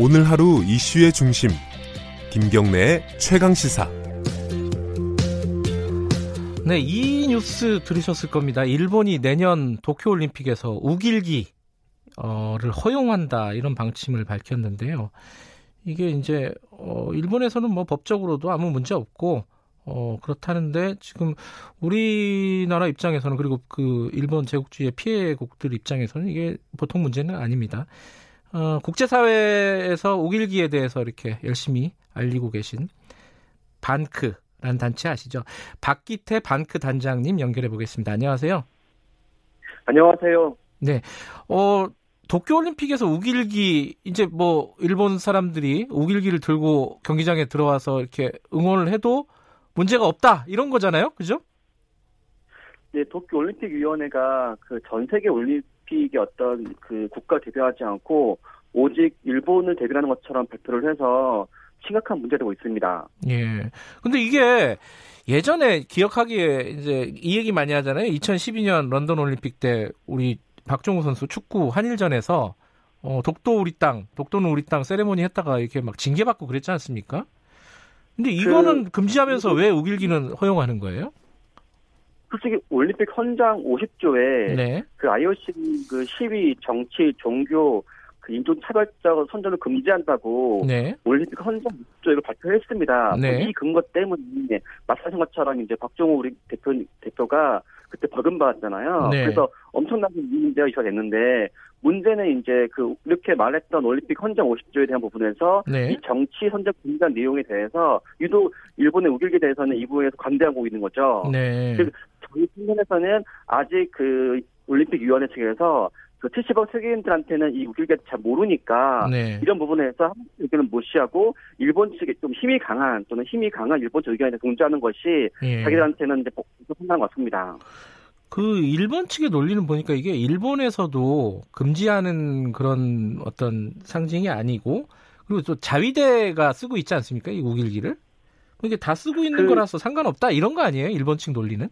오늘 하루 이슈의 중심 김경래의 최강 시사. 네, 이 뉴스 들으셨을 겁니다. 일본이 내년 도쿄 올림픽에서 우길기를 허용한다 이런 방침을 밝혔는데요. 이게 이제 어, 일본에서는 뭐 법적으로도 아무 문제 없고 어, 그렇다는데 지금 우리나라 입장에서는 그리고 그 일본 제국주의의 피해국들 입장에서는 이게 보통 문제는 아닙니다. 어, 국제사회에서 오길기에 대해서 이렇게 열심히 알리고 계신 반크라는 단체 아시죠? 박기태 반크 단장님 연결해 보겠습니다. 안녕하세요. 안녕하세요. 네. 어, 도쿄올림픽에서 우길기, 이제 뭐, 일본 사람들이 우길기를 들고 경기장에 들어와서 이렇게 응원을 해도 문제가 없다. 이런 거잖아요. 그죠? 네, 도쿄올림픽 위원회가 그 전 세계 올림 픽의 어떤 그 국가 대표하지 않고 오직 일본을 대변하는 것처럼 발표를 해서 심각한 문제되고 있습니다. 예. 근데 이게 예전에 기억하기에 이제 이 얘기 많이 하잖아요. 2012년 런던 올림픽 때 우리 박종우 선수 축구 한일전에서 어, 독도 우리 땅, 독도는 우리 땅 세레모니 했다가 이렇게 막 징계받고 그랬지 않습니까? 근데 이거는 그, 금지하면서 왜 우길기는 허용하는 거예요? 솔직히 올림픽 헌장 50조에 네. 그 IOC 그 시위, 정치, 종교, 그 인종차별적 선전을 금지한다고 네. 올림픽 헌장 50조를 발표했습니다. 네. 이 근거 때문에 말씀하신 것처럼 이제 박종호 우리 대표 대표가 그때 벌금 받았잖아요. 네. 그래서 엄청나게 문제가 있어졌는데 문제는 이제 그 이렇게 말했던 올림픽 헌정 50조에 대한 부분에서 네. 이 정치 선정 금지한 내용에 대해서 유독 일본의 우길기에 대해서는 이 부분에서 관대하고 있는 거죠. 네. 저 희 측면에서는 아직 그 올림픽 위원회 측에서 그 70억 세계인들한테는 이 우길기를 잘 모르니까 네. 이런 부분에서 의견을 무시하고 일본 측에 좀 힘이 강한 또는 힘이 강한 일본 측 의견에 동조하는 것이 예. 자기들한테는 이제 복잡한 것 같습니다. 그 일본 측의 논리는 보니까 이게 일본에서도 금지하는 그런 어떤 상징이 아니고 그리고 또 자위대가 쓰고 있지 않습니까? 이 우길기를? 이게 다 쓰고 있는 그, 거라서 상관없다 이런 거 아니에요? 일본 측 논리는?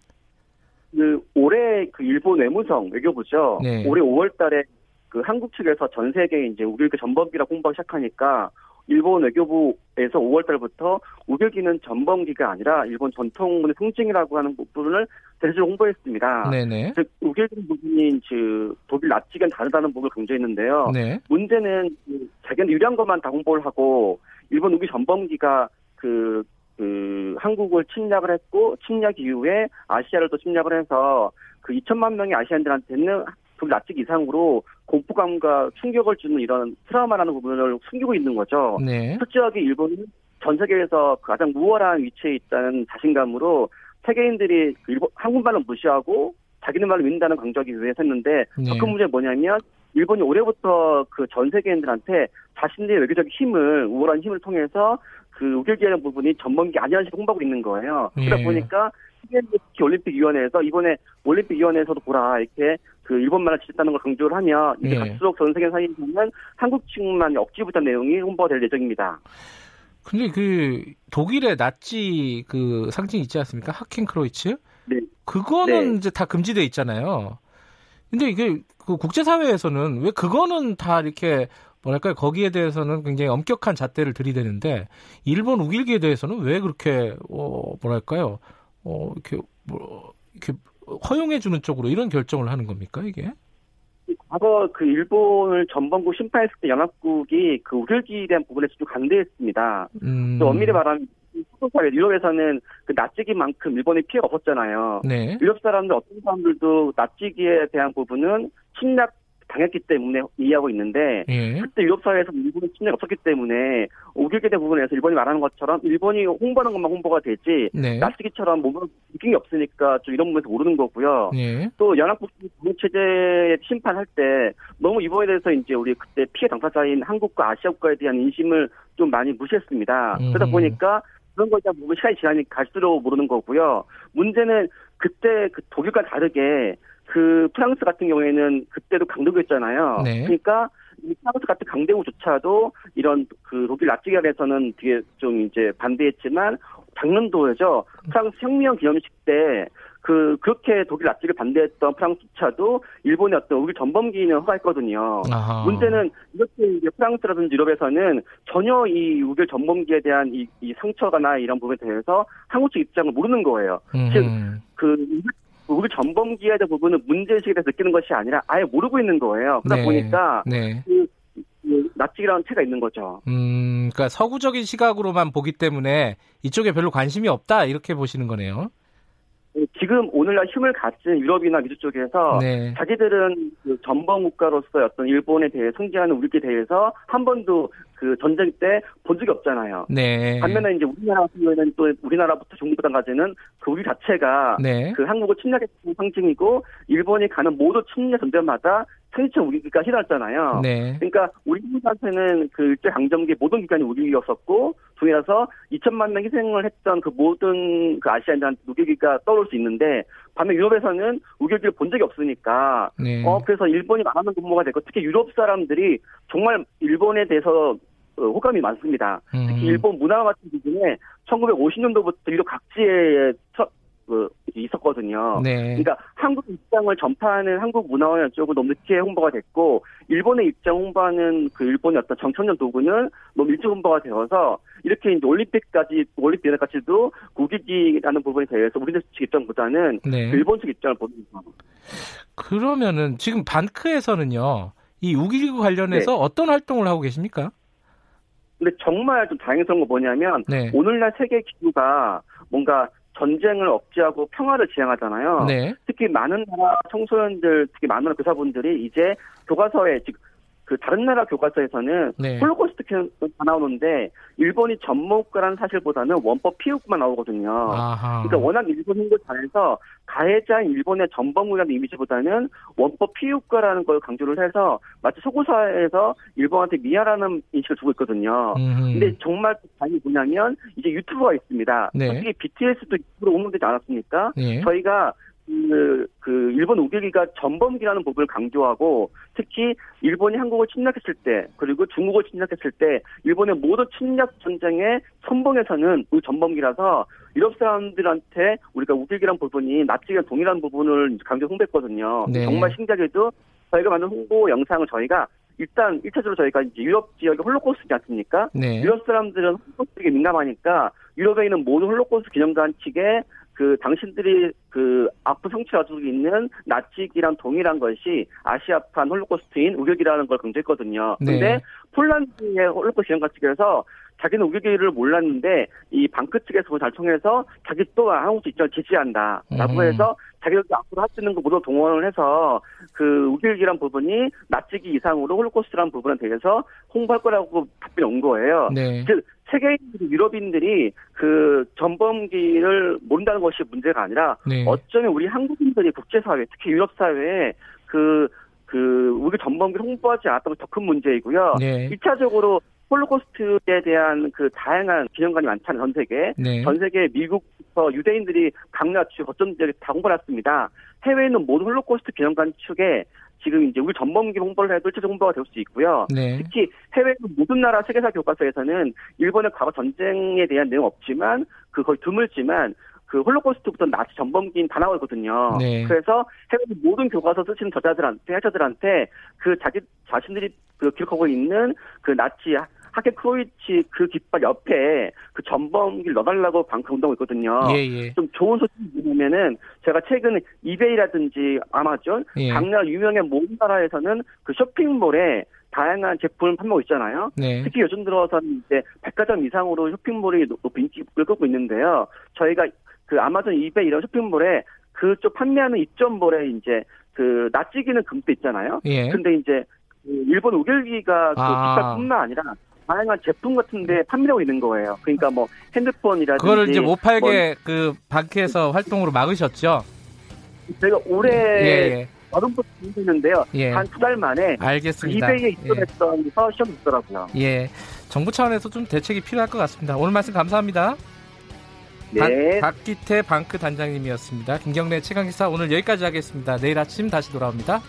그 올해 그 일본 외무성 외교부죠. 네. 올해 5월달에 그 한국 측에서 전 세계에 이제 우길기 전범기라 홍보하기 시작하니까 일본 외교부에서 5월달부터 우길기는 전범기가 아니라 일본 전통문의 상징이라고 하는 부분을 대대적으로 홍보했습니다. 네네. 즉 우길기 부분이 그 독일 나치견 다르다는 부분을 강조했는데요. 네. 문제는 그 자기는 유리한 것만 다 홍보를 하고 일본 우기 전범기가 그 그 한국을 침략을 했고 침략 이후에 아시아를 또 침략을 해서 그 2천만 명의 아시안들한테는 그 납직 이상으로 공포감과 충격을 주는 이런 트라우마라는 부분을 숨기고 있는 거죠. 네. 특지하게 일본은 전 세계에서 가장 우월한 위치에 있다는 자신감으로 세계인들이 그 일본 한국말을 무시하고 자기네 말을 믿는다는 강조하기 위해서 했는데 네. 더큰 문제는 뭐냐면 일본이 올해부터 그 전 세계인들한테 자신들의 외교적 힘을 우월한 힘을 통해서 그 우결기하는 부분이 전범기 식으로 홍보하고 있는 거예요. 그러다 예. 보니까 특히 올림픽위원회에서 이번에 올림픽위원회에서도 보라 이렇게 그 일본말을 지켰다는 걸 강조를 하면 이제 예. 갈수록 전 세계 사이에서는 한국 측만 억지부터 내용이 홍보가 될 예정입니다. 근데 그 독일의 나치 그 상징 있지 않습니까? 하켄크로이츠? 네. 그거는 네. 이제 다 금지돼 있잖아요. 근데 이게 그 국제사회에서는 왜 그거는 다 이렇게 뭐랄까요 거기에 대해서는 굉장히 엄격한 잣대를 들이대는데 일본 우길기에 대해서는 왜 그렇게 어 뭐랄까요 어 이렇게 뭐 이렇게 허용해 주는 쪽으로 이런 결정을 하는 겁니까 이게? 과거 그 일본을 전범국 심판했을 때 연합국이 그 우길기에 대한 부분에 좀 반대했습니다. 음. 또 엄밀히 말하면 소속사회 유럽에서는 그 납치기만큼 일본의 피해가 없었잖아요. 네. 유럽 사람들 어떤 사람들도 납치기에 대한 부분은 침략 당했기 때문에 이해하고 있는데 예. 그때 유럽 사회에서 일본의 침략이 없었기 때문에 된 부분에서 일본이 말하는 것처럼 일본이 홍보하는 것만 홍보가 되지 네. 나치기처럼 몸으로 느낌이 없으니까 좀 이런 부분에서 모르는 거고요. 예. 또 연합국 체제 심판할 때 너무 이번에 대해서 이제 우리 그때 피해 당사자인 한국과 아시아 국가에 대한 인심을 좀 많이 무시했습니다. 음. 그러다 보니까 그런 거에 대한 부분 시간이 지나니 갈수록 모르는 거고요. 문제는 그때 그 독일과 다르게 그 프랑스 같은 경우에는 그때도 강대국이었잖아요. 네. 그러니까 이 프랑스 같은 강대국조차도 이런 그 독일 나치기에서는 되게 좀 이제 반대했지만 작년도에죠. 프랑스 혁명 기념식 때 그 그렇게 독일 납치를 반대했던 프랑스차도 일본의 어떤 우리 전범기는 허가했거든요. 아하. 문제는 이렇게 이제 프랑스라든지 유럽에서는 전혀 이 우길 전범기에 대한 이, 이 상처가나 이런 부분에 대해서 한국 측 입장을 모르는 거예요. 즉그 우리 전범기에 대한 부분은 문제의식에 대해서 느끼는 것이 아니라 아예 모르고 있는 거예요. 그러다 네. 보니까 네. 그, 그 납치라는 체가 있는 거죠. 음, 그러니까 서구적인 시각으로만 보기 때문에 이쪽에 별로 관심이 없다 이렇게 보시는 거네요. 지금 오늘날 힘을 가진 유럽이나 미주 쪽에서 네. 자기들은 그 전범 국가로서의 어떤 일본에 대해 승진하는 우리에 대해서 한 번도 그 전쟁 때 본 적이 없잖아요. 네. 반면에 이제 우리나라 같은 경우에는 또 우리나라부터 중국부터까지는 그 우리 자체가 네. 그 한국을 침략했던 상징이고 일본이 가는 모든 침략 전쟁마다 상처 우리가 실었잖아요. 네. 그러니까 우리 한국한테는 그 일제 강점기 모든 기간이 우리였었고 동일해서 2천만 명 희생을 했던 그 모든 그 아시아인들한테 우길기가 떠올 수 있는데 반면 유럽에서는 우길기를 본 적이 없으니까 네. 어 그래서 일본이 망하는 군모가 되고 특히 유럽 사람들이 정말 일본에 대해서 어, 호감이 많습니다. 특히 음. 일본 문화 같은 부분에 1950년도부터 유럽 각지에 그 있었거든요. 네. 그러니까 한국 입장을 전파하는 한국 문화원 쪽은 너무 늦게 홍보가 됐고 일본의 입장 홍보하는 그 일본의 어떤 정청년 도구는 너무 일찍 홍보가 되어서 이렇게 이제 올림픽까지 올림픽까지도 국익이라는 부분에 대해서 우리들 측 입장보다는 네. 일본 측 입장을 보는 거죠. 그러면은 지금 반크에서는요 이 우기기구 관련해서 네. 어떤 활동을 하고 계십니까? 근데 정말 좀 다행스러운 거 뭐냐면 네. 오늘날 세계 기구가 뭔가 전쟁을 억제하고 평화를 지향하잖아요. 네. 특히 많은 나라 청소년들, 특히 많은 교사분들이 이제 교과서에 지금 그 다른 나라 교과서에서는 네. 홀로코스트 가 나오는데 일본이 전문가라는 사실보다는 원법 피우고만 나오거든요. 아하. 그러니까 워낙 일본 힘들 잘해서 가해자인 일본의 전범이라는 이미지보다는 원법 피우과라는 걸 강조를 해서 마치 소고사에서 일본한테 미안하는 인식을 주고 있거든요. 음흠. 근데 정말 다행이 뭐냐면 이제 유튜브가 있습니다. 네. 솔직히 BTS도 유튜브로 오문되지 않았습니까? 네. 저희가 그, 그 일본 우길기가 전범기라는 부분을 강조하고 특히 일본이 한국을 침략했을 때 그리고 중국을 침략했을 때 일본의 모든 침략 전쟁의 선봉에서는 우리 전범기라서 유럽 사람들한테 우리가 우길기란 부분이 나치가 동일한 부분을 강조 홍보했거든요. 네. 정말 신기하게도 저희가 만든 홍보 영상을 저희가 일단 1차적으로 저희가 이제 유럽 지역의 홀로코스트지 않습니까? 네. 유럽 사람들은 홀로코스트에 민감하니까 유럽에 있는 모든 홀로코스트 기념관 측에 그 당신들이 그 아프 성취를 가지고 있는 나치기랑 동일한 것이 아시아판 홀로코스트인 우격이라는 걸 강조했거든요. 네. 근데 폴란드의 홀로코스트 기념관 측에서 자기는 욱일기를 몰랐는데 이 반크 측에서 잘 통해서 자기 또 한국 입장을 지지한다라고 음. 해서 자기들 앞으로 할 수 있는 거 모두 동원을 해서 그 욱일기란 부분이 납치기 이상으로 홀로코스트라는 부분에 대해서 홍보할 거라고 답변이 온 거예요. 네. 즉 세계인들이 유럽인들이 그 전범기를 모른다는 것이 문제가 아니라 네. 어쩌면 우리 한국인들이 국제사회 특히 유럽 사회에 그, 그, 우리 전범기를 홍보하지 않았던 것이 더 큰 문제이고요. 네. 1차적으로 홀로코스트에 대한 그 다양한 기념관이 많잖아요, 전 세계. 네. 전 세계 미국부터 유대인들이 강나치 거점 지역에 다 홍보했습니다. 해외에 있는 모든 홀로코스트 기념관 측에 지금 이제 우리 전범기 홍보를 해도 일차적 홍보가 될 수 있고요. 네. 특히 해외 모든 나라 세계사 교과서에서는 일본의 과거 전쟁에 대한 내용 없지만 그 거의 드물지만 그 홀로코스트부터 나치 전범기인 다 나오거든요. 네. 그래서 해외 모든 교과서 쓰시는 저자들한테 해자들한테 그 자기 자신들이 그 기록하고 있는 그 나치 하켄크로이츠 그 깃발 옆에 그 전범기를 넣어달라고 반크 운동하고 있거든요. 예, 예. 좀 좋은 소식이 뭐냐면은 제가 최근 이베이라든지 아마존 예. 강남 유명한 모든 나라에서는 그 쇼핑몰에 다양한 제품을 판매하고 있잖아요. 네. 특히 요즘 들어서는 이제 백화점 이상으로 쇼핑몰이 높은 인기를 끌고 있는데요. 저희가 그 아마존 이베이 이런 쇼핑몰에 그쪽 판매하는 입점몰에 이제 그 낯지기는 금도 있잖아요. 예. 근데 이제 그 일본 우결기가 그 아. 깃발뿐만 아니라 다양한 제품 같은데 판매하고 있는 거예요. 그러니까 뭐 핸드폰이라든지 그거를 이제 못 팔게 뭐, 그 방크에서 활동으로 막으셨죠. 제가 올해 예, 예. 여름부터 준비했는데요. 예. 한두 달 만에 알겠습니다. 이베이에 입점했던 예. 시험이 있더라고요. 예, 정부 차원에서 좀 대책이 필요할 것 같습니다. 오늘 말씀 감사합니다. 네. 박, 박기태 방크 단장님이었습니다. 김경래 최강기사 오늘 여기까지 하겠습니다. 내일 아침 다시 돌아옵니다.